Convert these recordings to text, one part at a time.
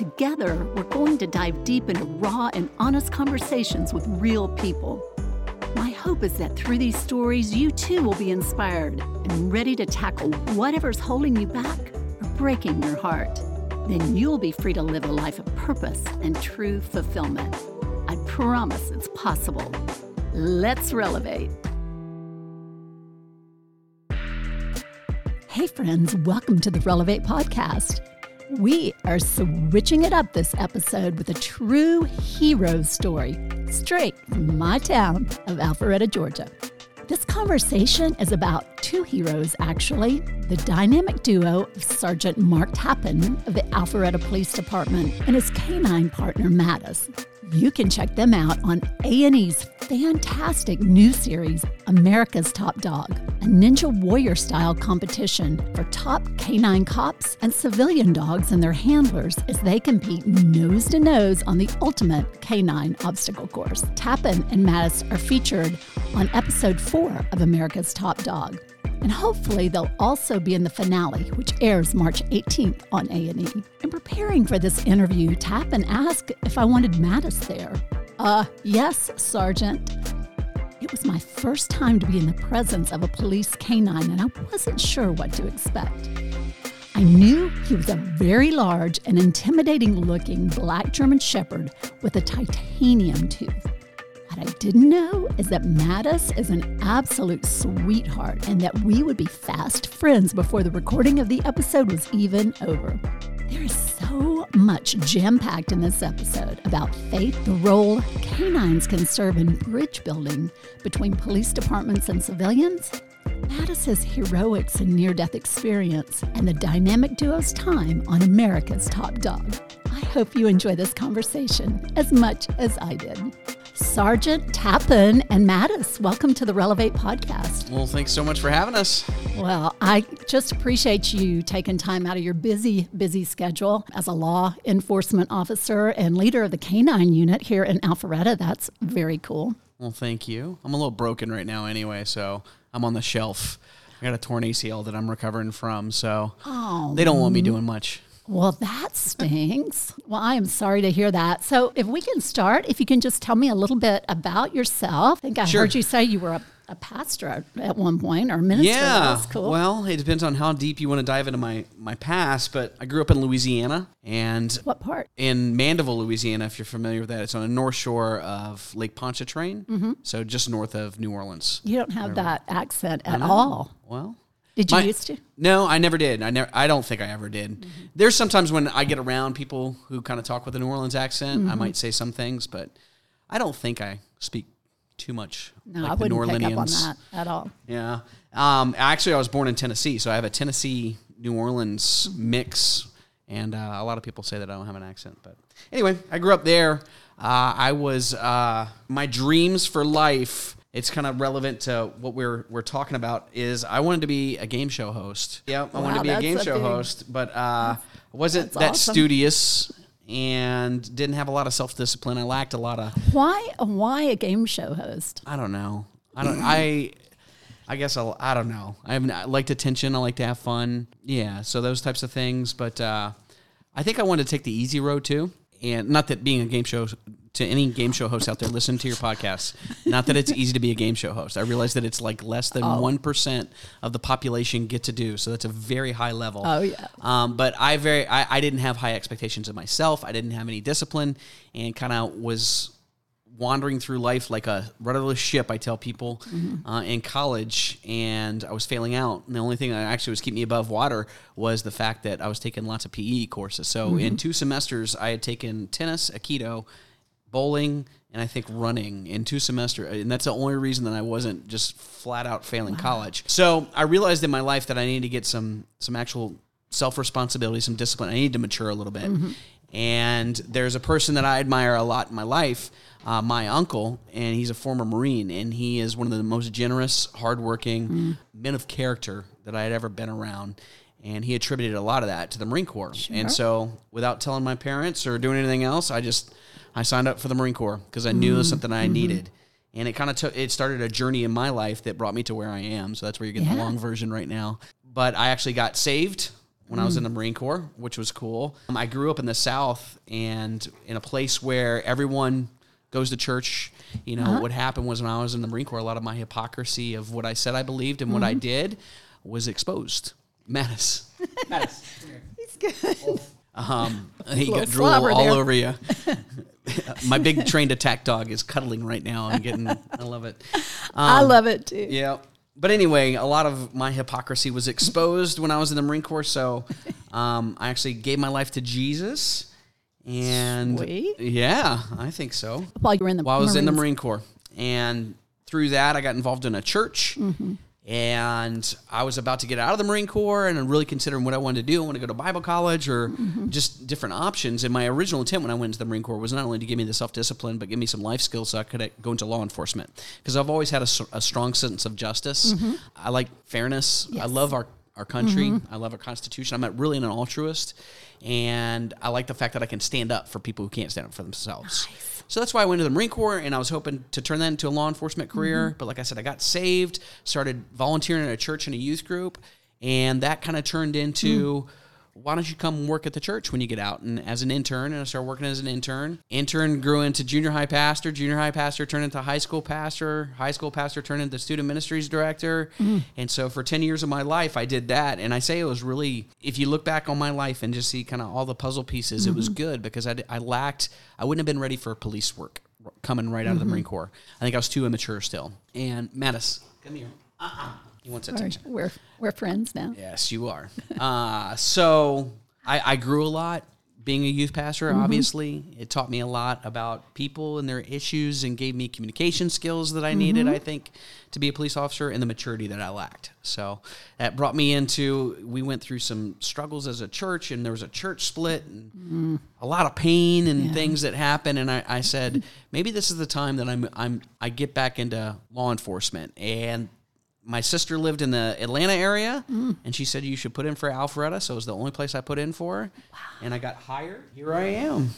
Together, we're going to dive deep into raw and honest conversations with real people. My hope is that through these stories, you too will be inspired and ready to tackle whatever's holding you back or breaking your heart. Then you'll be free to live a life of purpose and true fulfillment. I promise it's possible. Let's relevate. Hey, friends, welcome to the Relevate Podcast. We are switching it up this episode with a true hero story, straight from my town of Alpharetta, Georgia. This conversation is about two heroes, actually the dynamic duo of Sergeant Mark Tappan of the Alpharetta Police Department and his canine partner, Mattis. You can check them out on A&E's fantastic new series, America's Top Dog, a ninja warrior style competition for top canine cops and civilian dogs and their handlers as they compete nose to nose on the ultimate canine obstacle course. Tappan and Mattis are featured on episode 4 of America's Top Dog and hopefully they'll also be in the finale, which airs March 18th on A&E. In preparing for this interview, Tappan ask if I wanted Mattis there. Uh, yes, Sergeant. It was my first time to be in the presence of a police canine, and I wasn't sure what to expect. I knew he was a very large and intimidating looking black German Shepherd with a titanium tooth. What I didn't know is that Mattis is an absolute sweetheart and that we would be fast friends before the recording of the episode was even over. There is so much jam packed in this episode about faith, the role canines can serve in bridge building between police departments and civilians, Mattis's heroics and near death experience, and the dynamic duo's time on America's Top Dog. I hope you enjoy this conversation as much as I did. Sergeant Tappan and Mattis, welcome to the Relevate podcast. Well, thanks so much for having us. Well, I just appreciate you taking time out of your busy, busy schedule as a law enforcement officer and leader of the canine unit here in Alpharetta. That's very cool. Well, thank you. I'm a little broken right now anyway, so I'm on the shelf. I got a torn ACL that I'm recovering from, so oh, they don't want me doing much. Well, that stinks. well, I am sorry to hear that. So, if we can start, if you can just tell me a little bit about yourself. I think I sure. heard you say you were a, a pastor at one point or minister. Yeah. That's cool. Well, it depends on how deep you want to dive into my, my past, but I grew up in Louisiana and. What part? In Mandeville, Louisiana, if you're familiar with that. It's on the north shore of Lake Pontchartrain, mm-hmm. so just north of New Orleans. You don't have that accent at all. Well, did you My- used to? No, I never did. I never. I don't think I ever did. There's sometimes when I get around people who kind of talk with a New Orleans accent, I might say some things, but I don't think I speak too much No, like I wouldn't pick up on that at all. Yeah. Um, actually, I was born in Tennessee, so I have a Tennessee New Orleans mix, and uh, a lot of people say that I don't have an accent. But anyway, I grew up there. Uh, I was uh, my dreams for life. It's kind of relevant to what we're we're talking about. Is I wanted to be a game show host. Yeah, I wanted to be a game show big- host, but uh, wasn't that awesome. studious and didn't have a lot of self discipline. I lacked a lot of Why? Why a game show host? I don't know. I don't. I. I guess I'll. I don't know. I I liked attention. I like to have fun. Yeah. So those types of things. But uh, I think I wanted to take the easy road too. And not that being a game show to any game show host out there, listen to your podcast. Not that it's easy to be a game show host. I realize that it's like less than Oh. one of the population get to do. So that's a very high level. Oh, yeah. Um, but I very I, I didn't have high expectations of myself. I didn't have any discipline, and kind of was wandering through life like a rudderless ship. I tell people uh, in college, and I was failing out. And the only thing that actually was keeping me above water was the fact that I was taking lots of PE courses. So in two semesters, I had taken tennis, aikido, bowling. And I think running in two semesters, and that's the only reason that I wasn't just flat out failing college. So I realized in my life that I needed to get some some actual self responsibility, some discipline. I needed to mature a little bit. And there's a person that I admire a lot in my life, uh, my uncle, and he's a former Marine, and he is one of the most generous, hardworking men of character that I had ever been around. And he attributed a lot of that to the Marine Corps. And so, without telling my parents or doing anything else, I just I signed up for the Marine Corps because I knew it was mm-hmm. something I mm-hmm. needed. And it kind of took it started a journey in my life that brought me to where I am. So that's where you're getting the long version right now. But I actually got saved when I was in mm. the Marine Corps, which was cool. Um, I grew up in the South and in a place where everyone goes to church. You know, uh-huh. what happened was when I was in the Marine Corps, a lot of my hypocrisy of what I said I believed and what I mm-hmm. did was exposed. Mattis. Mattis. He's good. Um, he got drool all there. over you. My big trained attack dog is cuddling right now and getting. I love it. I love it too. Yeah. But anyway, a lot of my hypocrisy was exposed when I was in the Marine Corps. So um, I actually gave my life to Jesus. And Sweet. yeah, I think so. While you were in the While I was in the Marine Corps. And through that, I got involved in a church. And I was about to get out of the Marine Corps and I'm really considering what I wanted to do. I want to go to Bible college or mm-hmm. just different options. And my original intent when I went into the Marine Corps was not only to give me the self discipline, but give me some life skills so I could go into law enforcement. Because I've always had a strong sense of justice. Mm-hmm. I like fairness. I love our, our country. Mm-hmm. I love our Constitution. I'm a- really an altruist. And I like the fact that I can stand up for people who can't stand up for themselves. So that's why I went to the Marine Corps, and I was hoping to turn that into a law enforcement mm-hmm. career. But like I said, I got saved, started volunteering at a church and a youth group, and that kind of turned into hmm. Why don't you come work at the church when you get out? And as an intern, and I started working as an intern. Intern grew into junior high pastor, junior high pastor turned into high school pastor, high school pastor turned into student ministries director. Mm-hmm. And so for 10 years of my life, I did that. And I say it was really, if you look back on my life and just see kind of all the puzzle pieces, it was mm-hmm. good because I, I lacked, I wouldn't have been ready for police work coming right out of the mm-hmm. Marine Corps. I think I was too immature still. And Mattis, come here. Uh-uh. He wants attention. we're we're friends now. Yes, you are. uh, so I, I grew a lot being a youth pastor. Mm-hmm. Obviously, it taught me a lot about people and their issues, and gave me communication skills that I needed. Mm-hmm. I think to be a police officer, and the maturity that I lacked. So that brought me into. We went through some struggles as a church, and there was a church split, and mm. a lot of pain and things that happened. And I, I said, maybe this is the time that I'm I'm I get back into law enforcement and my sister lived in the Atlanta area, and she said you should put in for Alpharetta. So it was the only place I put in for, and I got hired. Here I am.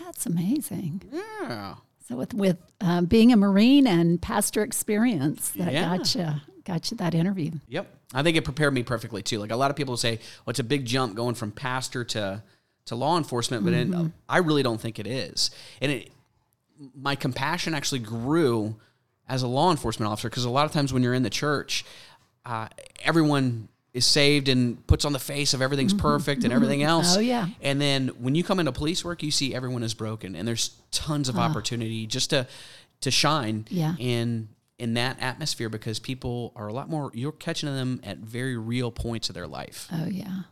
That's amazing. Yeah, So with with uh, being a Marine and pastor experience, that Yeah. got you got you that interview. yep. I think it prepared me perfectly too. Like a lot of people say, "Well, it's a big jump going from pastor to to law enforcement," but it, I really don't think it is. And it, my compassion actually grew as a law enforcement officer because a lot of times when you're in the church, uh, everyone is saved and puts on the face of everything's mm-hmm. perfect and mm-hmm. everything else. Oh, yeah. And then when you come into police work, you see everyone is broken, and there's tons of ah. opportunity just to to shine Yeah. in in that atmosphere because people are a lot more. You're catching them at very real points of their life. Oh yeah,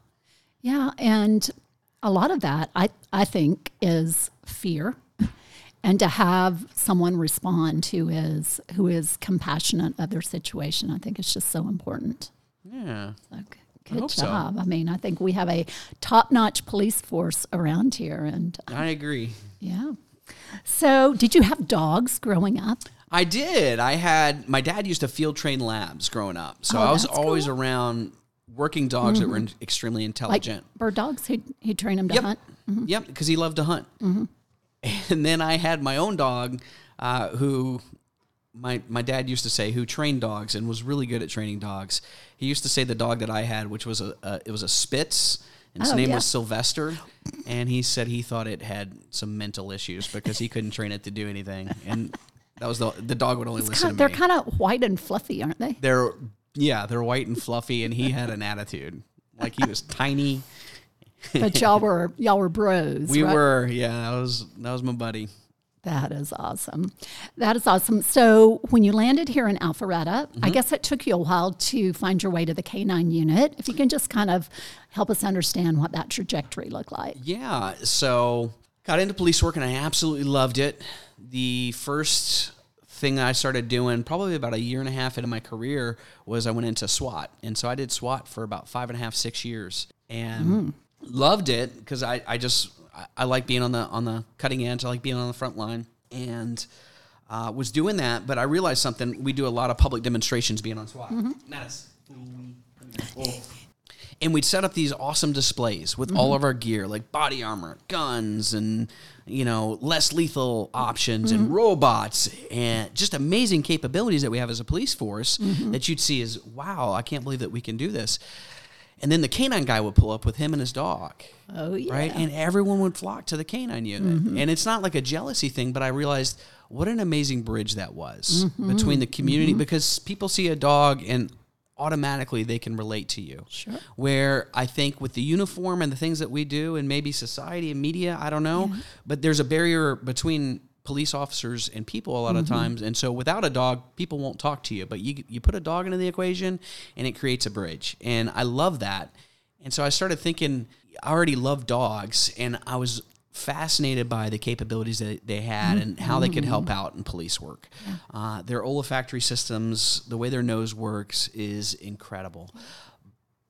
yeah, and a lot of that I I think is fear, and to have someone respond who is who is compassionate of their situation, I think is just so important. Yeah. So, g- good so. job. I mean, I think we have a top notch police force around here, and uh, I agree. yeah. So, did you have dogs growing up? I did. I had my dad used to field train labs growing up, so Oh, I was always cool. Mm-hmm. around working dogs that were in- extremely Like intelligent. bird dogs? He he trained them to Yep. hunt. Yep, because he loved to hunt. Mm-hmm. And then I had my own dog, uh, who my my dad used to say who trained dogs and was really good at training dogs. He used to say the dog that I had, which was a, a it was a Spitz, and his Oh, name yeah. was Sylvester, and he said he thought it had some mental issues because he couldn't train it to do anything, and that was the the dog would only listen Kind to of, they're kind of white and fluffy, aren't they? They're yeah, they're white and fluffy, and he had an attitude like he was tiny. But y'all were y'all were bros. We right? were yeah, that was that was my buddy. That is awesome. That is awesome. So when you landed here in Alpharetta, Mm-hmm. I guess it took you a while to find your way to the K9 unit. If you can just kind of help us understand what that trajectory looked like. Yeah, so got into police work and I absolutely loved it. The first thing I started doing, probably about a year and a half into my career, was I went into SWAT. And so I did SWAT for about five and a half, six years and loved it because I, I just, I, I like being on the on the cutting edge. I like being on the front line, and uh, was doing that. But I realized something. We do a lot of public demonstrations being on SWAT. Mm-hmm. Nice. And we'd set up these awesome displays with all mm-hmm. of our gear, like body armor, guns, and you know less lethal options, and mm-hmm. robots, and just amazing capabilities that we have as a police force that you'd see as wow, I can't believe that we can do this. And then the canine guy would pull up with him and his dog. Oh, yeah. Right. And everyone would flock to the canine unit. Mm-hmm. And it's not like a jealousy thing, but I realized what an amazing bridge that was mm-hmm. between the community mm-hmm. because people see a dog and automatically they can relate to you. Sure. Where I think with the uniform and the things that we do and maybe society and media, I don't know, but there's a barrier between police officers and people a lot of times. And so without a dog people won't talk to you. But you you put a dog into the equation and it creates a bridge. And I love that. And so I started thinking, I already love dogs, and I was fascinated by the capabilities that they had and how they could help out in police work. Uh, their olfactory systems, the way their nose works, is incredible.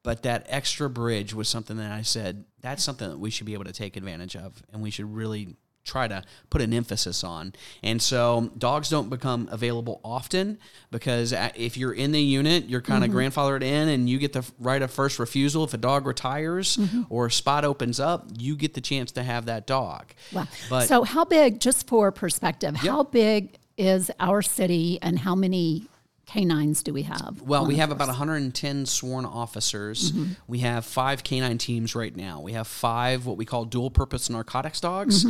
But that extra bridge was something that I said, that's something that we should be able to take advantage of, and we should really try to put an emphasis on. And so dogs don't become available often because uh, if you're in the unit, you're kind of mm-hmm. grandfathered in and you get the right of first refusal. If a dog retires mm-hmm. or a spot opens up, you get the chance to have that dog. Wow. But so, how big, just for perspective, how big is our city and how many canines do we have? Well, we have about 110 sworn officers. Mm-hmm. We have five canine teams right now. We have five what we call dual purpose narcotics dogs.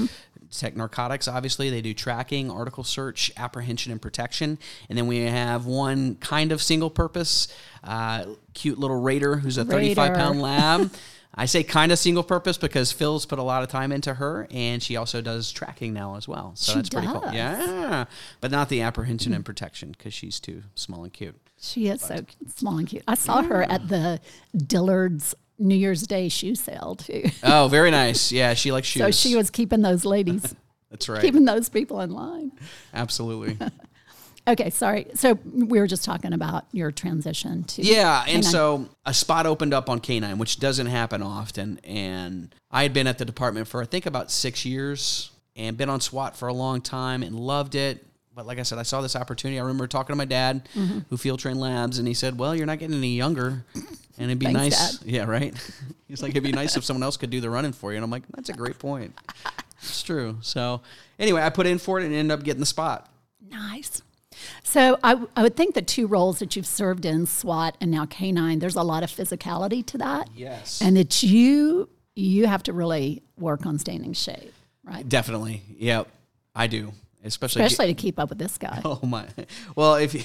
Tech narcotics, obviously, they do tracking, article search, apprehension, and protection. And then we have one kind of single purpose, uh, cute little raider who's a 35 pound lab. I say kind of single purpose because Phil's put a lot of time into her, and she also does tracking now as well. So She that's pretty cool. does. Yeah, but not the apprehension and protection because she's too small and cute. She is so small and cute. I saw her at the Dillard's New Year's Day shoe sale too. Oh, very nice. Yeah, she likes shoes. So she was keeping those ladies, That's right. keeping those people in line. Absolutely. Okay, sorry. So we were just talking about your transition to Yeah, and canine. so a spot opened up on Canine, which doesn't happen often. And I had been at the department for I think about six years and been on SWAT for a long time and loved it. But like I said, I saw this opportunity. I remember talking to my dad, Mm-hmm. who field trained labs, and he said, "Well, you're not getting any younger, and it'd be Thanks, nice, Dad. yeah, right." He's like, "It'd be nice if someone else could do the running for you." And I'm like, "That's a great point. It's true." So anyway, I put in for it and ended up getting the spot. Nice. So I, I would think the two roles that you've served in, SWAT and now K9, there's a lot of physicality to that. Yes. And that you you have to really work on staying in shape, right? Definitely. Yep. I do. Especially, Especially to keep up with this guy. oh my. Well, if you,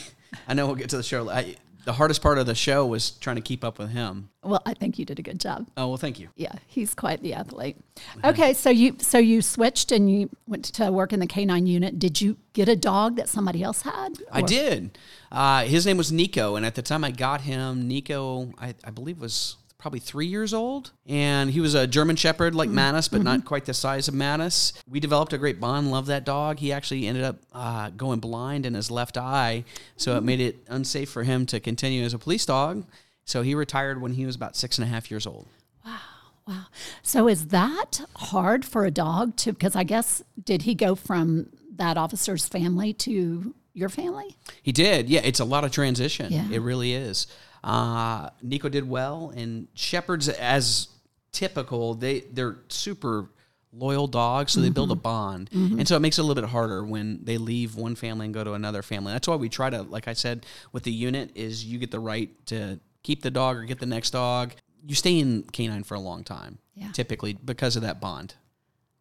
I know we'll get to the show. I, the hardest part of the show was trying to keep up with him. Well, I think you did a good job. Oh well, thank you. Yeah, he's quite the athlete. Okay, so you so you switched and you went to work in the K9 unit. Did you get a dog that somebody else had? I Or- did. Uh, his name was Nico, and at the time I got him, Nico, I, I believe was probably three years old, and he was a German Shepherd like mm-hmm. Mattis, but not mm-hmm. quite the size of Mattis. We developed a great bond. Loved that dog. He actually ended up uh, going blind in his left eye, so it mm-hmm. made it unsafe for him to continue as a police dog. So he retired when he was about six and a half years old. Wow. Wow. So is that hard for a dog to? Because I guess did he go from that officer's family to your family? He did. Yeah, it's a lot of transition. Yeah. It really is. Uh, Nico did well, and shepherds, as typical, they they're super loyal dogs, so they build a bond, and so it makes it a little bit harder when they leave one family and go to another family. That's why we try to, like I said, with the unit, is you get the right to keep the dog or get the next dog. You stay in canine for a long time, Yeah. typically because of that bond.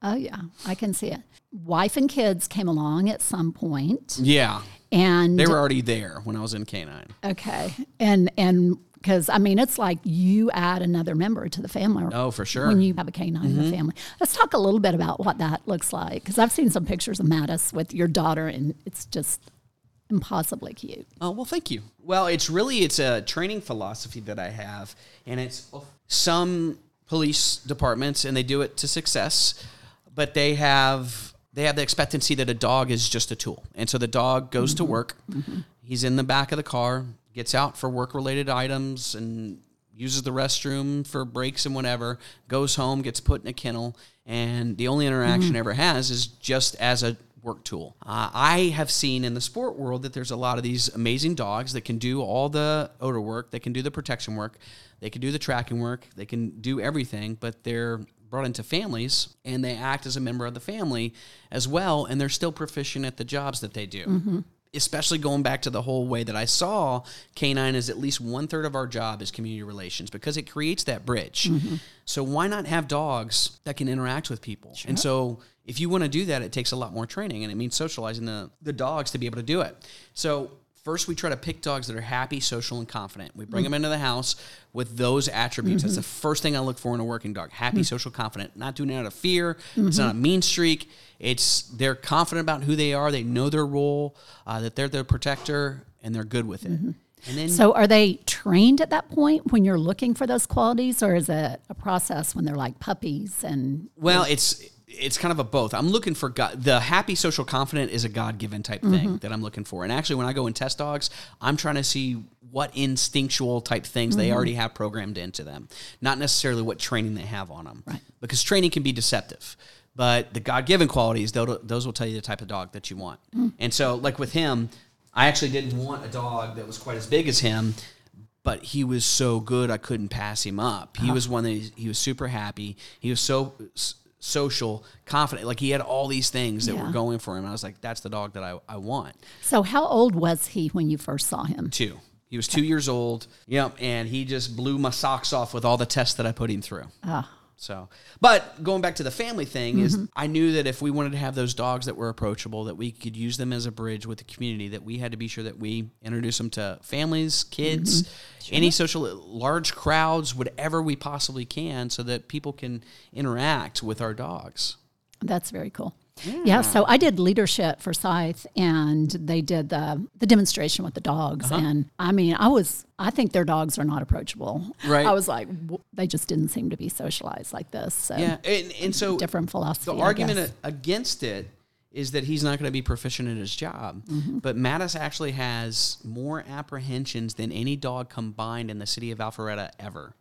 Oh yeah, I can see it. Wife and kids came along at some point, Yeah, and they were already there when I was in canine. okay, and and because I mean it's like you add another member to the family. Oh, for sure. When you have a canine in the mm-hmm. family, let's talk a little bit about what that looks like. Because I've seen some pictures of Mattis with your daughter, and it's just impossibly cute. Oh well, thank you. Well, it's really it's a training philosophy that I have, and it's some police departments, and they do it to success, but they have they have the expectancy that a dog is just a tool, and so the dog goes to mm-hmm. work. Mm-hmm. He's in the back of the car, gets out for work related items, and uses the restroom for breaks and whatever, goes home, gets put in a kennel, and the only interaction mm-hmm. ever has is just as a work tool. Uh, I have seen in the sport world that there's a lot of these amazing dogs that can do all the odor work, they can do the protection work, they can do the tracking work, they can do everything, but they're brought into families and they act as a member of the family as well, and they're still proficient at the jobs that they do. Mm-hmm. Especially going back to the whole way that I saw canine is at least one third of our job is community relations because it creates that bridge. Mm-hmm. So why not have dogs that can interact with people? And so if you want to do that, it takes a lot more training and it means socializing the, the dogs to be able to do it. So first we try to pick dogs that are happy, social, and confident. We bring mm. them into the house with those attributes. That's mm-hmm. the first thing I look for in a working dog. Happy, mm. social, confident. Not doing it out of fear. It's not a mm-hmm. mean streak. It's they're confident about who they are. They know their role, uh, that they're the protector, and they're good with it. Mm-hmm. And then So are they trained at that point when you're looking for those qualities, or is it a process when they're like puppies and Well, it's it's kind of a both. I'm looking for God. The happy, social, confident is a God given type mm-hmm. thing that I'm looking for. And actually, when I go and test dogs, I'm trying to see what instinctual type things they mm-hmm. already have programmed into them, not necessarily what training they have on them. Right. Because training can be deceptive. But the God given qualities, those those will tell you the type of dog that you want. Mm. And so, like with him, I actually didn't want a dog that was quite as big as him but he was so good I couldn't pass him up. He uh-huh. was one that he, he was super happy. He was so social, confident. Like he had all these things that Yeah. were going for him. I was like, that's the dog that I, I want. so? How old was he when you first saw him? Two. He was two years old. Yep. And he just blew my socks off with all the tests that I put him through. Ah, So, but going back to the family thing is mm-hmm. I knew that if we wanted to have those dogs that were approachable, that we could use them as a bridge with the community, that we had to be sure that we introduce them to families, kids, mm-hmm. any social large crowds, whatever we possibly can, so that people can interact with our dogs. That's very cool. Yeah. so I did leadership Forsyth, and they did the the demonstration with the dogs, Uh-huh. and I mean, I was I think their dogs are not approachable. Right. I was like, w- they just didn't seem to be socialized like this. So Yeah, and, and so different philosophy. the argument against it is that he's not going to be proficient in his job. But Mattis actually has more apprehensions than any dog combined in the city of Alpharetta ever.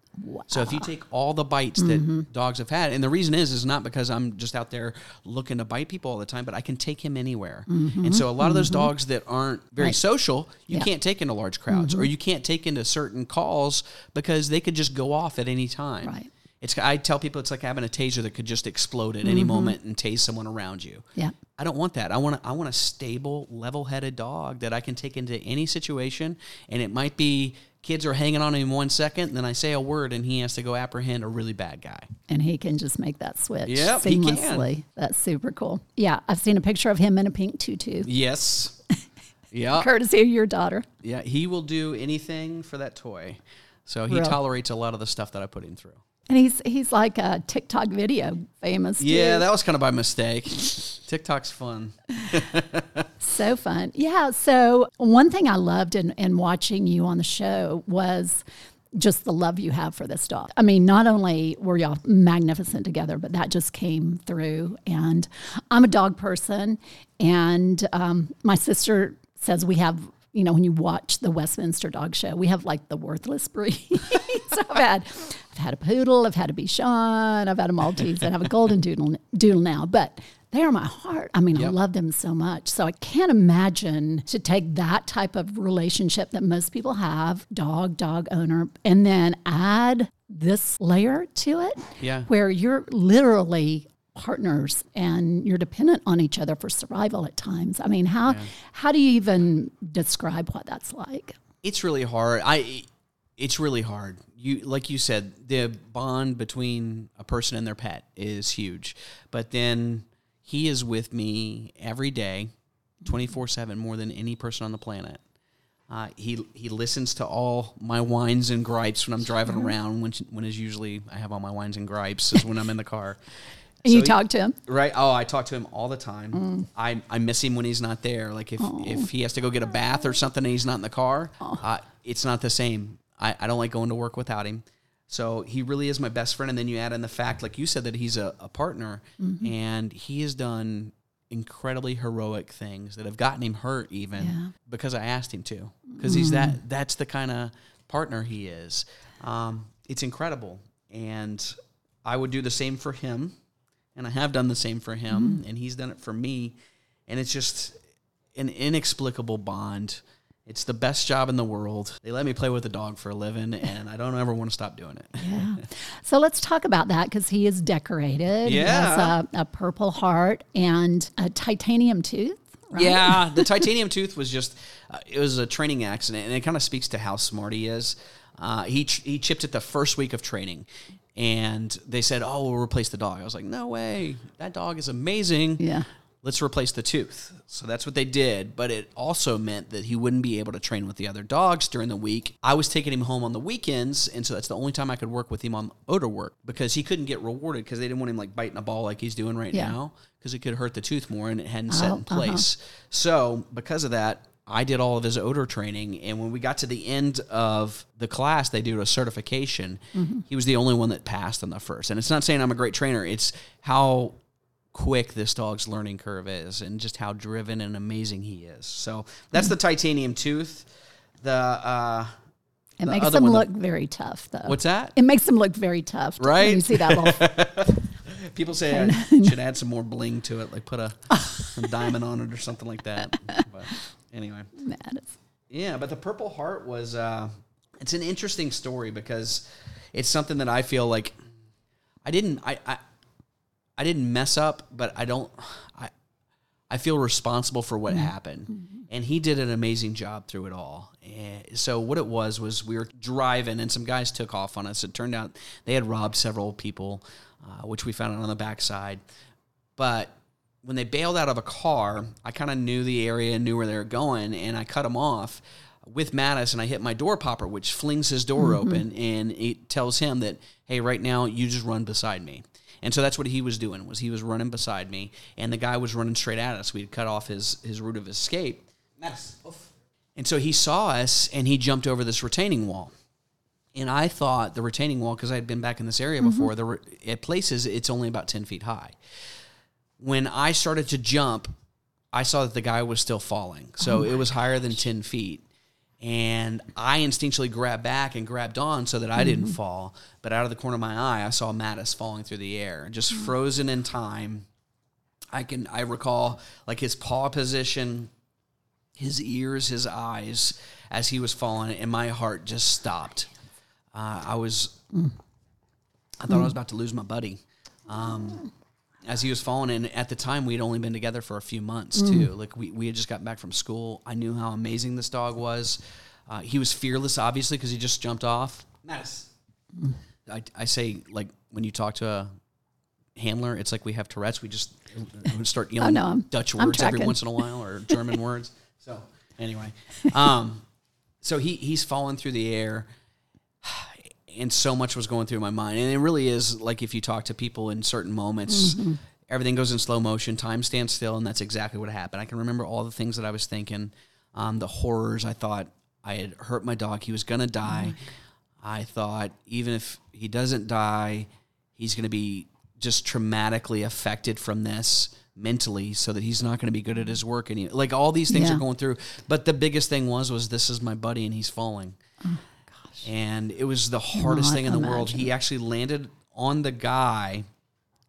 So if you take all the bites that mm-hmm. dogs have had, and the reason is is not because I'm just out there looking to bite people all the time, but I can take him anywhere. Mm-hmm. And so a lot of those mm-hmm. dogs that aren't very Right. social, you Yeah. can't take into large crowds, or you can't take into certain calls because they could just go off at any time. Right. It's I tell people it's like having a taser that could just explode at any moment and tase someone around you. Yeah. I don't want that. I want a, I want a stable, level-headed dog that I can take into any situation, and it might be kids are hanging on him one second, and then I say a word, and he has to go apprehend a really bad guy. and he can just make that switch Yep, seamlessly. That's super cool. Yeah, I've seen a picture of him in a pink tutu, Yes. yeah. courtesy of your daughter. Yeah. He will do anything for that toy. So he Really? tolerates a lot of the stuff that I put him through. And he's he's like a TikTok video famous. too. Yeah, that was kind of by mistake. TikTok's fun. So fun. Yeah. So, one thing I loved in, in watching you on the show was just the love you have for this dog. I mean, not only were y'all magnificent together, but that just came through. And I'm a dog person, and um, my sister says we have. You know, when you watch the Westminster Dog Show, we have like the worthless breeds. I've had, I've had a poodle, I've had a Bichon, I've had a Maltese, and I have a golden doodle, doodle now. But they are my heart. I mean, I love them so much. So I can't imagine to take that type of relationship that most people have, dog, dog owner, and then add this layer to it Yeah. where you're literally partners and you're dependent on each other for survival at times. I mean, how how do you even describe what that's like? it's really hard. I it's really hard. You like you said, the bond between a person and their pet is huge. But then he is with me every day, twenty four seven, more than any person on the planet. Uh, he he listens to all my whines and gripes when I'm driving around. When when is usually I have all my whines and gripes is when I'm in the car. And So you talk to him. Right. Oh, I talk to him all the time. Mm. I, I miss him when he's not there. Like if, if he has to go get a bath or something and he's not in the car, uh, it's not the same. I, I don't like going to work without him. So he really is my best friend. And then you add in the fact, like you said, that he's a, a partner Mm-hmm. and he has done incredibly heroic things that have gotten him hurt even Yeah. because I asked him to. Because he's that that's the kind of partner he is. Um, it's incredible, and I would do the same for him, and I have done the same for him, and he's done it for me, and it's just an inexplicable bond. It's the best job in the world. They let me play with a dog for a living, and I don't ever want to stop doing it. Yeah. So let's talk about that because he is decorated. He Yeah. has a, a purple heart and a titanium tooth. Right? Yeah, the titanium tooth was just uh, it was a training accident, and it kind of speaks to how smart he is. Uh, he ch- he chipped it the first week of training, and they said, "Oh, we'll replace the dog." I was like, "No way! That dog is amazing." Yeah. Let's replace the tooth. So that's what they did, but it also meant that he wouldn't be able to train with the other dogs during the week. I was taking him home on the weekends, and so that's the only time I could work with him on odor work because he couldn't get rewarded because they didn't want him like biting a ball like he's doing right Yeah. now because it could hurt the tooth more and it hadn't oh, set Oh, in uh-huh. place. So because of that, I did all of his odor training, and when we got to the end of the class, they do a certification. He was the only one that passed on the first. And it's not saying I'm a great trainer; it's how quick this dog's learning curve is, and just how driven and amazing he is. So that's the titanium tooth. The uh, It The makes them one, the- look very tough, though. what's that? It makes them look very tough. Right? You see that little. People say I should add some more bling to it, like put a, a diamond on it or something like that. But anyway. Yeah, but the Purple Heart was uh it's an interesting story because it's something that I feel like I didn't I I, I didn't mess up, but I don't I I feel responsible for what happened. And he did an amazing job through it all. And so what it was was we were driving and some guys took off on us. It turned out they had robbed several people, uh, which we found out on the backside. But when they bailed out of a car, I kind of knew the area and knew where they were going, and I cut them off with Mattis, and I hit my door popper, which flings his door mm-hmm. open, and it tells him that, hey, right now you just run beside me. And so that's what he was doing was he was running beside me, and the guy was running straight at us. We had cut off his his route of escape. Mattis, oof. And so he saw us, and he jumped over this retaining wall. And I thought the retaining wall, because I had been back in this area mm-hmm. before, the re- at places it's only about ten feet high when I started to jump, I saw that the guy was still falling. So it was higher than 10 feet. And I instinctually grabbed back and grabbed on so that I didn't fall. But out of the corner of my eye, I saw Mattis falling through the air, just frozen in time. I can I recall like his paw position, his ears, his eyes as he was falling, and my heart just stopped. Uh, I was, I thought I was about to lose my buddy. Um, as he was falling and at the time we'd only been together for a few months too. Like we, we had just gotten back from school. I knew how amazing this dog was. Uh, he was fearless obviously because he just jumped off. Mattis. I, I say like when you talk to a handler it's like we have tourette's. We just we start yelling no, dutch words every once in a while or german words. So anyway. Um, so he he's falling through the air and so much was going through my mind. And it really is like if you talk to people in certain moments everything goes in slow motion time stands still and that's exactly what happened. I can remember all the things that i was thinking um, the horrors. I thought i had hurt my dog. He was going to die i thought even if he doesn't die he's going to be just traumatically affected from this mentally so that he's not going to be good at his work and like all these things Yeah. are going through. But the biggest thing was was this is my buddy and he's falling and it was the hardest thing in the world. He actually landed on the guy.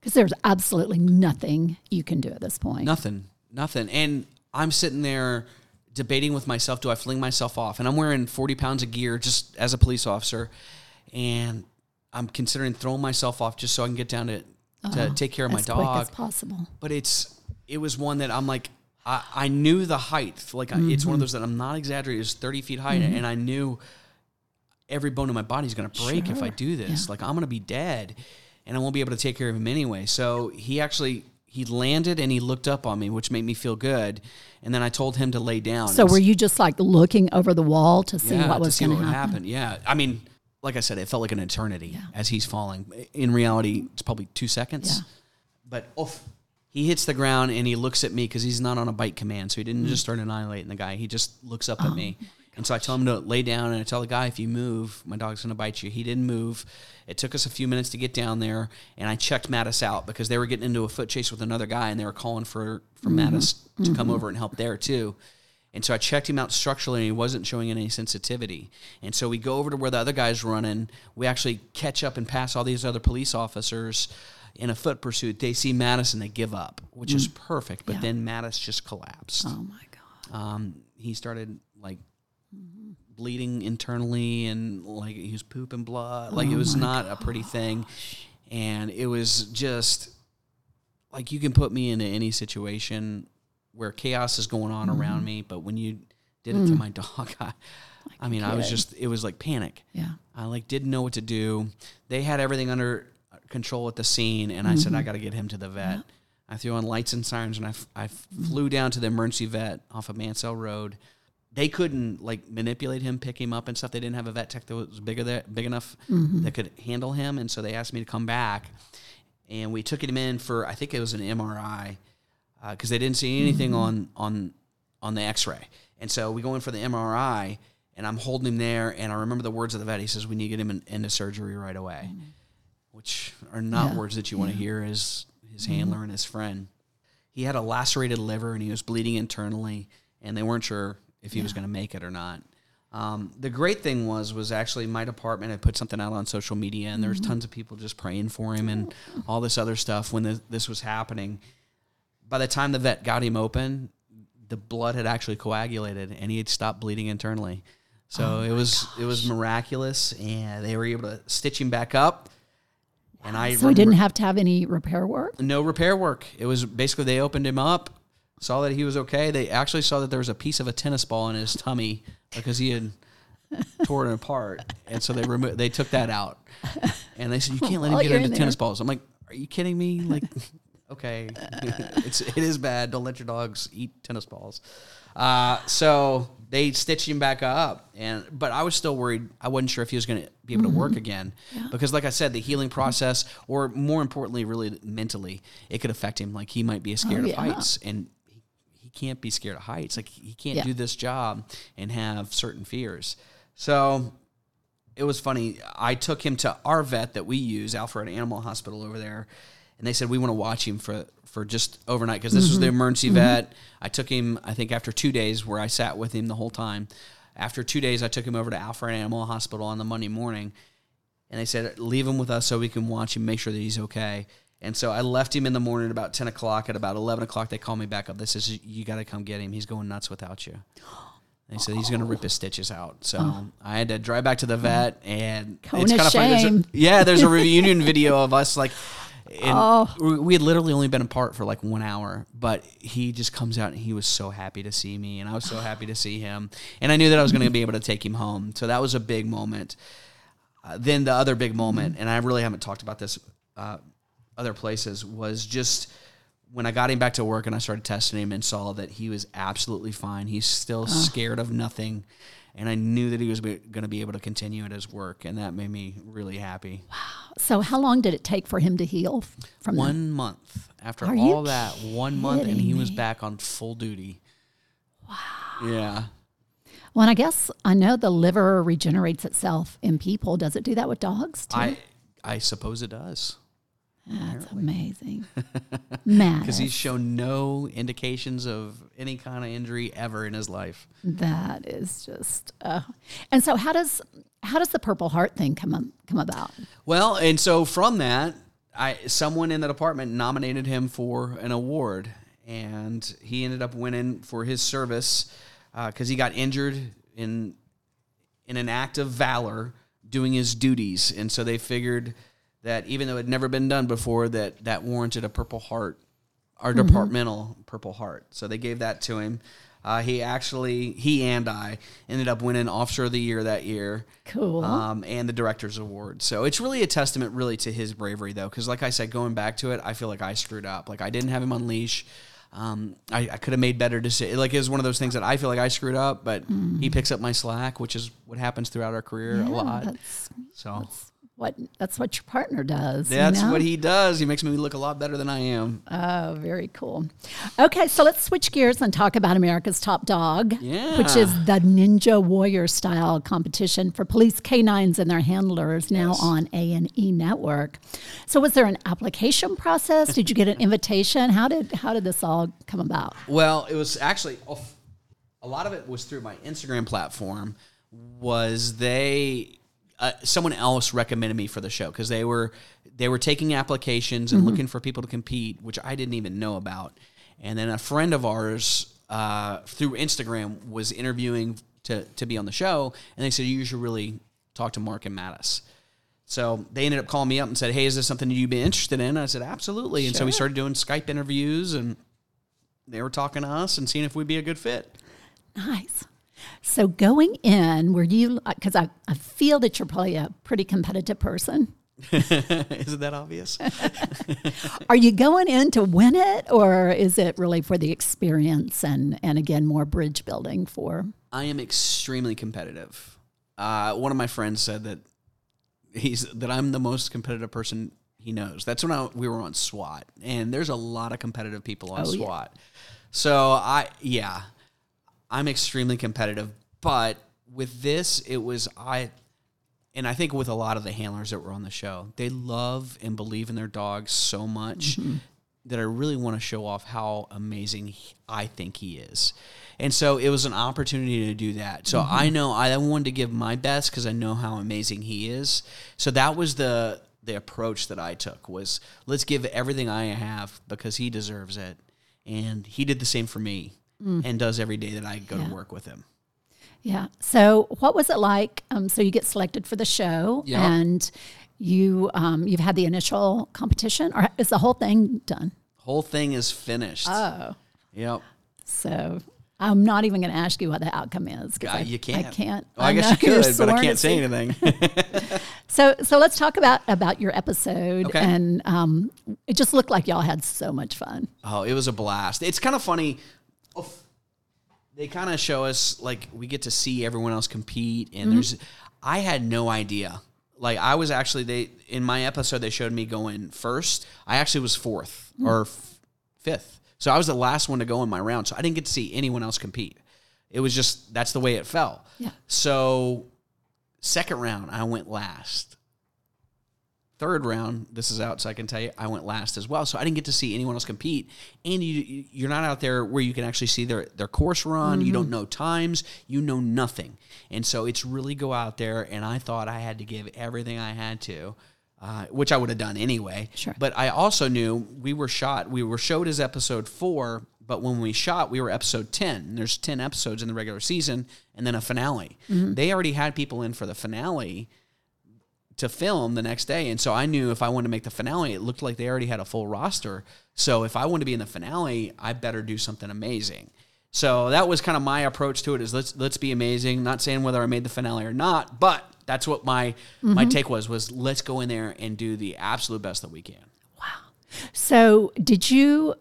Because there's absolutely nothing you can do at this point. Nothing, nothing. And I'm sitting there debating with myself: Do I fling myself off? And I'm wearing 40 pounds of gear just as a police officer, and I'm considering throwing myself off just so I can get down to to oh, take care of my quick as dog. possible. But it's it was one that I'm like. I, I knew the height, like I it's one of mm-hmm. those that I'm not exaggerating. It's 30 feet high, mm-hmm. and I knew every bone in my body is going to break if I do this. Yeah. Like I'm going to be dead, and I won't be able to take care of him anyway. So he actually he landed and he looked up on me, which made me feel good. And then I told him to lay down. So were you just like looking over the wall to see yeah, what was going to would happen? Yeah, I mean, like I said, it felt like an eternity as he's falling. In reality, it's probably two seconds. Yeah. But oof, he hits the ground and he looks at me because he's not on a bite command, so he didn't mm. just start annihilating the guy. He just looks up Oh, at me. And so I tell him to lay down, and I tell the guy, if you move, my dog's going to bite you. He didn't move. It took us a few minutes to get down there, and I checked Mattis out because they were getting into a foot chase with another guy, and they were calling for for Mm-hmm. Mattis to come over and help there too. And so I checked him out structurally and he wasn't showing any sensitivity. And so we go over to where the other guy's running. We actually catch up and pass all these other police officers in a foot pursuit. They see Mattis and they give up, which is perfect. But Yeah. then Mattis just collapsed. Oh my God. Um, he started bleeding internally and like he was pooping blood. Like it oh was not a pretty thing. And it was just like you can put me into any situation where chaos is going on around mm-hmm. me, but when you did it mm. to my dog, I, I mean, I was just it was like panic. Yeah. I like didn't know what to do. They had everything under uh, control at the scene, and I said I mm-hmm. got to get him to the vet. I threw on lights and sirens, and I, f- I flew down to the emergency vet off of Mansell Road. They couldn't like manipulate him, pick him up, and stuff. They didn't have a vet tech that was bigger big enough mm-hmm. that could handle him, and so they asked me to come back, and we took him in for I think it was an MRI because uh, they didn't see anything mm-hmm. on on on the X-ray, and so we go in for the MRI, and I'm holding him there, and I remember the words of the vet. He says, "We need to get him in, into surgery right away," mm-hmm. which are not Yeah. words that you want to hear as his handler and his friend. He had a lacerated liver, and he was bleeding internally, and they weren't sure if he was going to make it or not. Um, the great thing was was actually my department had put something out on social media, and there was tons of people just praying for him and all this other stuff when this, this was happening. By the time the vet got him open, the blood had actually coagulated, and he had stopped bleeding internally. So it was it was miraculous, and they were able to stitch him back up. And I So he didn't have to have any repair work? no repair work. It was basically they opened him up, saw that he was okay. They actually saw that there was a piece of a tennis ball in his tummy because he had torn it apart, and so they removed. They took that out, and they said you can't let him get into in tennis balls. I'm like, are you kidding me? Like, okay, it's it is bad. Don't let your dogs eat tennis balls. Uh, so they stitched him back up, and but I was still worried. I wasn't sure if he was going to be able to work again because, like I said, the healing process, or more importantly, really mentally, it could affect him. Like he might be scared Oh, of heights, and can't be scared of heights. Like he can't Yeah. do this job and have certain fears. So it was funny. I took him to our vet that we use, Alfred Animal Hospital over there, and they said we want to watch him for for just overnight because this was the mm-hmm. emergency mm-hmm. vet. I took him, I think, after two days where I sat with him the whole time. After two days, I took him over to Alfred Animal Hospital on the Monday morning, and they said leave him with us so we can watch him, make sure that he's okay. And so I left him in the morning about ten o'clock. At about eleven o'clock, they called me back up. They says you got to come get him. He's going nuts without you. They said he's going to rip his stitches out. So I had to drive back to the vet, and Cone it's kind of funny. There's a- yeah, there's a reunion video of us like. And Oh. we- we had literally only been apart for like one hour, but he just comes out and he was so happy to see me, and I was so happy to see him, and I knew that I was going to be able to take him home. So that was a big moment. Uh, then the other big moment, and I really haven't talked about this uh, other places, was just when I got him back to work and I started testing him and saw that he was absolutely fine. He's still scared of nothing. And I knew that he was going to be able to continue at his work, and that made me really happy. Wow. So how long did it take for him to heal from that? One month after Are all that, one month, and he kidding was back on full duty. Wow. Yeah. Well, and I guess I know the liver regenerates itself in people. Does it do that with dogs too? I I suppose it does. That's amazing. Man, Because he's shown no indications of any kind of injury ever in his life. that is just. Uh, and so, how does how does the Purple Heart thing come um, come about? Well, and so from that, I someone in the department nominated him for an award, and he ended up winning for his service because he got injured in in an act of valor doing his duties, and so they figured that even though it had never been done before, that that warranted a Purple Heart, our departmental Purple Heart. So they gave that to him. Uh, he actually, he and I ended up winning Officer of the Year that year Cool. um, and the director's award. So it's really a testament, really, to his bravery, though, because like I said, going back to it, I feel like I screwed up. Like I didn't have him on leash. Um, I, I could have made better decisions. Like it was one of those things that I feel like I screwed up, but he picks up my slack, which is what happens throughout our career a Yeah, lot. That's So what that's what your partner does. you that's know? what he does. He makes me look a lot better than I am. Oh, very cool. Okay, so let's switch gears and talk about America's Top Dog, Yeah. which is the Ninja Warrior style competition for police canines and their handlers now Yes. on A and E Network. So, was there an application process? did you get an invitation? How did how did this all come about? Well, it was actually a lot of it was through my Instagram platform. Was they uh, someone else recommended me for the show because they were they were taking applications and looking for people to compete, which I didn't even know about. And then a friend of ours uh, through Instagram was interviewing to to be on the show, and they said you should really talk to Mark and Mattis. So they ended up calling me up and said, "Hey, is this something you'd be interested in?" I said, "Absolutely." And so we started doing Skype interviews, and they were talking to us and seeing if we'd be a good fit. Nice. So going in, were you, because I, I feel that you're probably a pretty competitive person. Isn't that obvious? Are you going in to win it, or is it really for the experience and, and again, more bridge building for? I am extremely competitive. Uh, one of my friends said that he's that I'm the most competitive person he knows. That's when I, we were on SWAT, and there's a lot of competitive people on Oh, yeah. SWAT. So I, yeah, I'm extremely competitive. But with this, it was I, and I think with a lot of the handlers that were on the show, they love and believe in their dogs so much mm-hmm. that I really want to show off how amazing he- I think he is. And so it was an opportunity to do that. So mm-hmm. I know I wanted to give my best because I know how amazing he is. So that was the the approach that I took was let's give everything I have because he deserves it. And he did the same for me and does every day that I go Yeah. to work with him. Yeah. So what was it like? Um, so you get selected for the show, Yeah. and you um, you've had the initial competition, or is the whole thing done? Whole thing is finished. Oh, yep. so I'm not even going to ask you what the outcome is. 'cause Uh, I, you can't. I can't. Well, I, guess you could, but I can't say anything. So, so let's talk about about your episode, Okay. and um, it just looked like y'all had so much fun. Oh, it was a blast. It's kind of funny. Oh, They kind of show us like we get to see everyone else compete, and mm-hmm. there's. I had no idea. Like I was actually they in my episode they showed me going first. I actually was fourth hmm. or f- fifth, so I was the last one to go in my round. So I didn't get to see anyone else compete. It was just that's the way it fell. Yeah. So second round I went last. Third round, this is out, so I can tell you, I went last as well. So I didn't get to see anyone else compete, and you you're not out there where you can actually see their their course run. You don't know times, you know nothing, and so it's really go out there. And I thought I had to give everything I had to, uh, which I would have done anyway. Sure. But I also knew we were shot. We were showed as episode four, but when we shot, we were episode ten. And there's ten episodes in the regular season, and then a finale. They already had people in for the finale to film the next day. And so I knew if I wanted to make the finale, it looked like they already had a full roster. So if I wanted to be in the finale, I better do something amazing. So that was kind of my approach to it is let's let's be amazing. Not saying whether I made the finale or not, but that's what my my mm-hmm. take was was let's go in there and do the absolute best that we can. Wow. So, did you?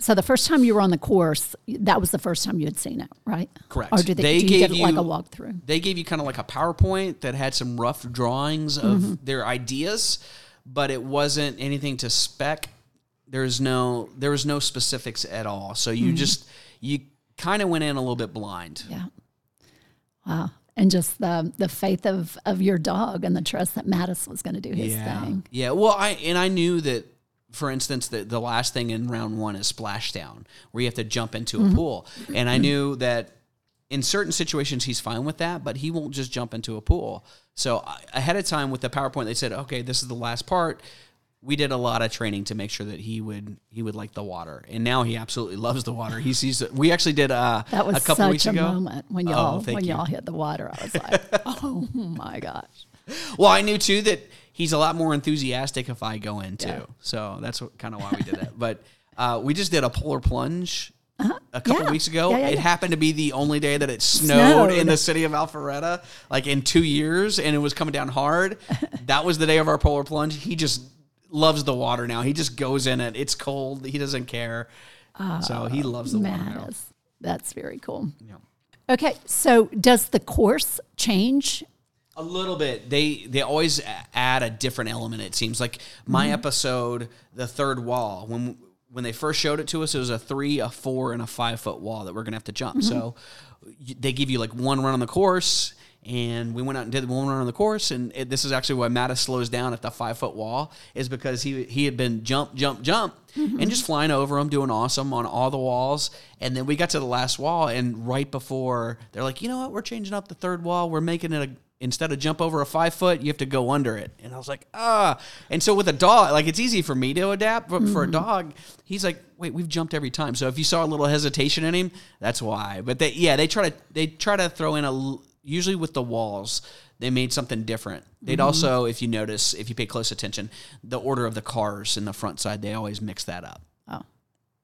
So the first time you were on the course, that was the first time you had seen it, right? Correct. Or did they, They do you gave get like a walkthrough? They gave you kind of like a PowerPoint that had some rough drawings of mm-hmm. their ideas, but it wasn't anything to spec. There's no there was no specifics at all. So you mm-hmm. just you kind of went in a little bit blind. Yeah. Wow. And just the the faith of of your dog and the trust that Mattis was going to do his thing. Yeah. Well, I and I knew that, for instance, that the last thing in round one is splashdown, where you have to jump into a pool, and I knew that in certain situations he's fine with that, but he won't just jump into a pool. So I- ahead of time with the PowerPoint, they said, okay, this is the last part. We did a lot of training to make sure that he would he would like the water, and now he absolutely loves the water. He sees it. We actually did uh, That was a couple such weeks a ago. moment when Oh, y'all thank when you. y'all hit the water. I was like, oh my gosh. Well, I knew too that he's a lot more enthusiastic if I go in too. So that's kind of why we did that. But uh, we just did a polar plunge a couple Uh-huh. Yeah. weeks ago. Yeah, yeah, it yeah. happened to be the only day that it snowed, in the city of Alpharetta, like in two years, and it was coming down hard. that was the day of our polar plunge. He just loves the water now. He just goes in it. It's cold. He doesn't care. so he loves the water now. That's very cool. Yeah. Okay, so does the course change? A little bit. They they always add a different element. It seems like my mm-hmm. episode, the third wall, when when they first showed it to us, it was a three, a four, and a five foot wall that we're gonna have to jump. Mm-hmm. So they give you like one run on the course, and we went out and did one run on the course. And it, this is actually why Mattis slows down at the five foot wall is because he he had been jump, jump, jump, mm-hmm. and just flying over them, doing awesome on all the walls. And then we got to the last wall, and right before they're like, you know what, we're changing up the third wall. We're making it a instead of jump over a five foot, you have to go under it. And I was like, ah. And so with a dog, like it's easy for me to adapt, but for a dog, he's like, wait, we've jumped every time. So if you saw a little hesitation in him, that's why. But they, yeah, they try to they try to throw in a usually with the walls. They made something different. They'd also, if you notice, if you pay close attention, the order of the cars in the front side, they always mix that up. Oh,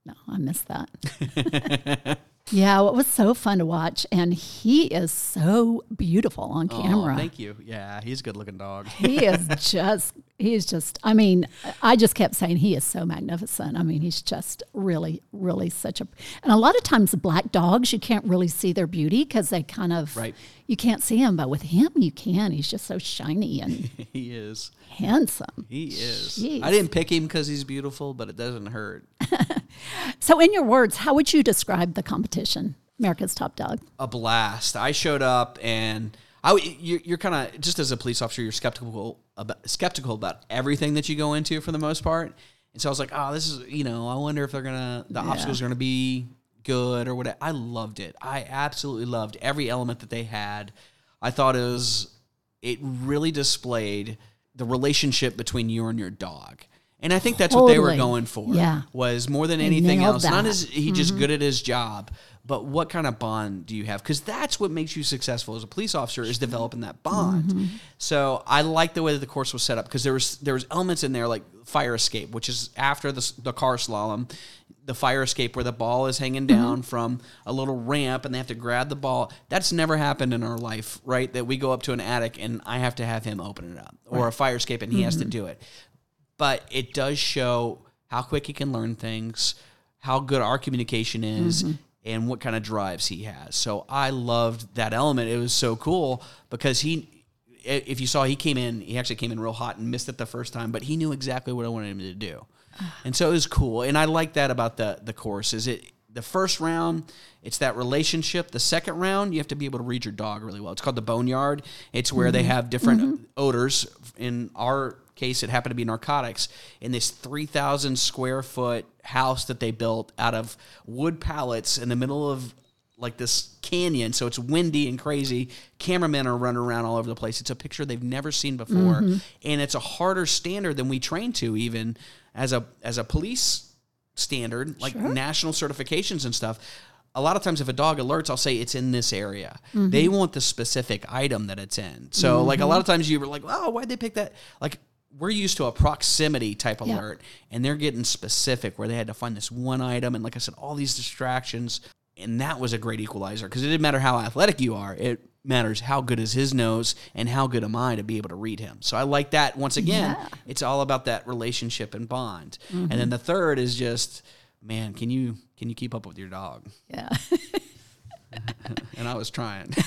no, I missed that. yeah, well, it was so fun to watch. And he is so beautiful on camera. thank you. Yeah, he's a good looking dog. he is just, he is just, I mean, I just kept saying he is so magnificent. I mean, he's just really, really such a, and a lot of times the black dogs, you can't really see their beauty because they kind of, Right. you can't see him. But with him, you can. He's just so shiny and he is. handsome. He is. Jeez. I didn't pick him because he's beautiful, but it doesn't hurt. So, in your words, how would you describe the competition, America's Top Dog? a blast. I showed up and I you're, you're kind of just as a police officer, you're skeptical about skeptical about everything that you go into for the most part. And so I was like, oh, this is you know, I wonder if they're gonna the obstacles are gonna be good or whatever. I loved it. I absolutely loved every element that they had. I thought it was it really displayed the relationship between you and your dog. And I think that's what they were going for. Yeah. Was more than anything else. Not as he just good at his job, but what kind of bond do you have? Because that's what makes you successful as a police officer is developing that bond. So I like the way that the course was set up because there was there was elements in there like fire escape, which is after the the car slalom. The fire escape where the ball is hanging down from a little ramp and they have to grab the ball. That's never happened in our life, right? That we go up to an attic and I have to have him open it up, or a fire escape and he has to do it but it does show how quick he can learn things, how good our communication is, mm-hmm. and what kind of drives he has. So I loved that element. It was so cool because he, if you saw, he came in, he actually came in real hot and missed it the first time, but he knew exactly what I wanted him to do. Ah. And so it was cool. And I like that about the, the course is it, the first round, it's that relationship. The second round, you have to be able to read your dog really well. It's called the boneyard. It's where they mm-hmm. have different mm-hmm. odors. In our case, it happened to be narcotics in this 3,000 square foot house that they built out of wood pallets in the middle of like this canyon. So it's windy and crazy. Cameramen are running around all over the place. It's a picture they've never seen before. Mm-hmm. And it's a harder standard than we train to even as a as a police standard, like national certifications and stuff. A lot of times, if a dog alerts, I'll say it's in this area. They mm-hmm. want the specific item that it's in. So, like a lot mm-hmm. of times, you were like, "Oh, why'd they pick that?" Like we're used to a proximity type Yeah. alert, and they're getting specific where they had to find this one item, and like I said, all these distractions, and that was a great equalizer because it didn't matter how athletic you are; it matters how good is his nose and how good am I to be able to read him. So I like that. Once again, Yeah. it's all about that relationship and bond. And Mm-hmm. then the third is just, man, can you can you keep up with your dog? Yeah. And I was trying.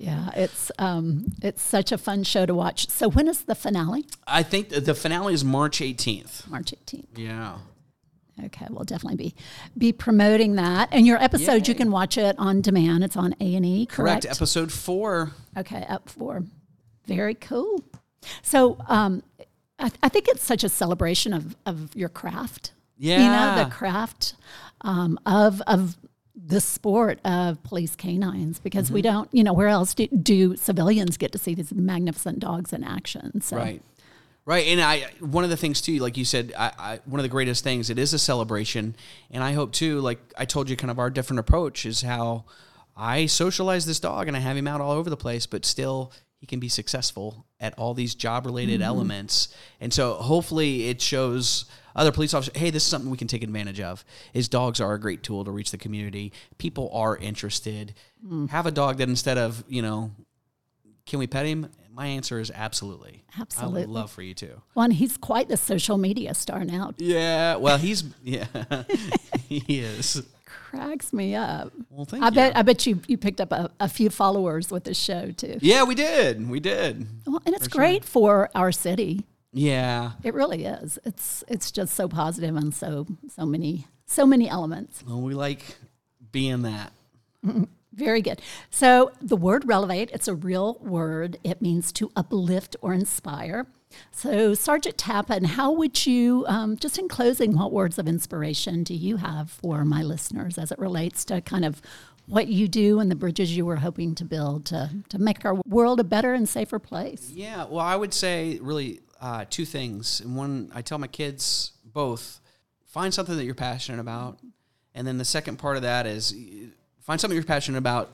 yeah. It's, um, it's such a fun show to watch. So, when is the finale? I think the finale is March 18th. March 18th. Yeah. Okay, we'll definitely be be promoting that. And your episode, you can watch it on demand. It's on A and E, correct? Correct. Episode four. Okay, up four. Very cool. So, um, I, I think it's such a celebration of of your craft. Yeah. You know, the craft um, of of the sport of police canines because Mm-hmm. we don't, you know, where else do, do civilians get to see these magnificent dogs in action? So, Right. Right. And I one of the things too, like you said, I, I one of the greatest things, it is a celebration. And I hope too, like I told you kind of our different approach is how I socialize this dog and I have him out all over the place, but still he can be successful at all these job related mm-hmm. elements. And so hopefully it shows other police officers, hey, this is something we can take advantage of. Is dogs are a great tool to reach the community. People are interested. Mm. Have a dog that instead of, you know, can we pet him? My answer is absolutely. I Absolutely. would love for you to. Well, and he's quite the social media star now. Yeah. Well, he's yeah, he is. Cracks me up. Well, thank I you. bet I bet you you picked up a, a few followers with this show too. Yeah, we did. We did. Well, and it's great for our city. Yeah. It really is. It's it's just so positive and so so many so many elements. Well, we like being that. Very good. So the word relevate, it's a real word. It means to uplift or inspire. So Sergeant Tappan, how would you, um, just in closing, what words of inspiration do you have for my listeners as it relates to kind of what you do and the bridges you were hoping to build to, to make our world a better and safer place? Yeah, well, I would say really uh, two things. And one, I tell my kids both find something that you're passionate about. And then the second part of that is find something you're passionate about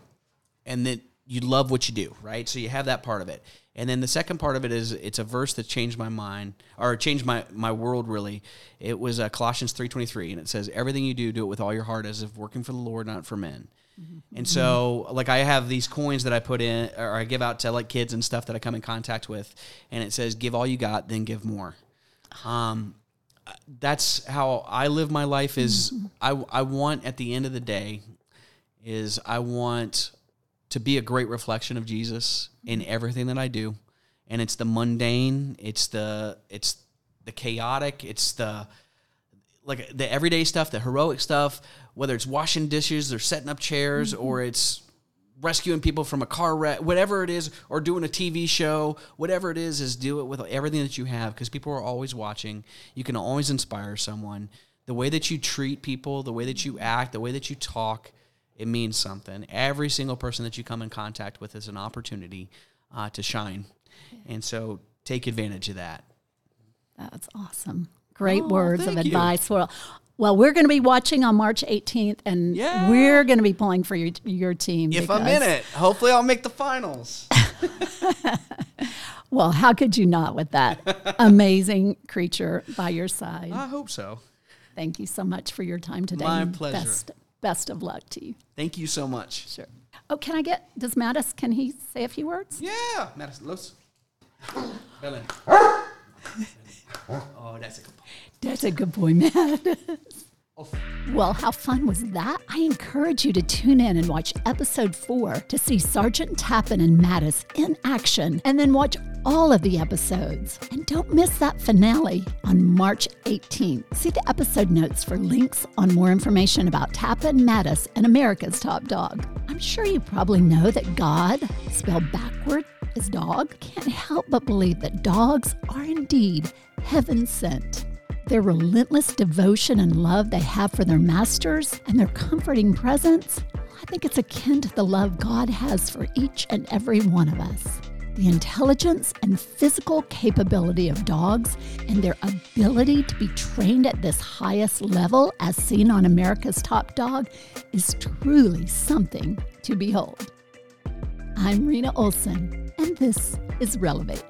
and that you love what you do, right? So you have that part of it. And then the second part of it is it's a verse that changed my mind or changed my, my world really. It was uh, Colossians 3.23 and it says, everything you do, do it with all your heart as if working for the Lord, not for men. Mm-hmm. And so like I have these coins that I put in or I give out to like kids and stuff that I come in contact with. And it says, give all you got, then give more. Um, that's how I live my life is mm-hmm. I, I want at the end of the day is I want to be a great reflection of Jesus in everything that I do. And it's the mundane, it's the it's the chaotic, it's the like the everyday stuff, the heroic stuff, whether it's washing dishes or setting up chairs mm-hmm. or it's rescuing people from a car wreck, whatever it is, or doing a TV show, whatever it is, is do it with everything that you have because people are always watching. You can always inspire someone. The way that you treat people, the way that you act, the way that you talk, it means something. Every single person that you come in contact with is an opportunity uh, to shine. And so take advantage of that. That's awesome. Great oh, words of advice. Well, well, we're going to be watching on March 18th, and yeah. we're going to be pulling for your your team. If I'm in it, hopefully I'll make the finals. well, how could you not with that amazing creature by your side? I hope so. Thank you so much for your time today. My pleasure. Best, best of luck to you. Thank you so much. Sure. Oh, can I get, does Mattis, can he say a few words? Yeah. Mattis, los. Belen. oh, that's a good boy. That's a good boy, Mattis. Well, how fun was that? I encourage you to tune in and watch episode four to see Sergeant Tappan and Mattis in action, and then watch all of the episodes. And don't miss that finale on March 18th. See the episode notes for links on more information about Tappan, Mattis, and America's Top Dog. I'm sure you probably know that God, spelled backward, is dog. Can't help but believe that dogs are indeed heaven sent. Their relentless devotion and love they have for their masters and their comforting presence, I think it's akin to the love God has for each and every one of us. The intelligence and physical capability of dogs and their ability to be trained at this highest level, as seen on America's Top Dog, is truly something to behold. I'm Rena Olson, and this is Relevate.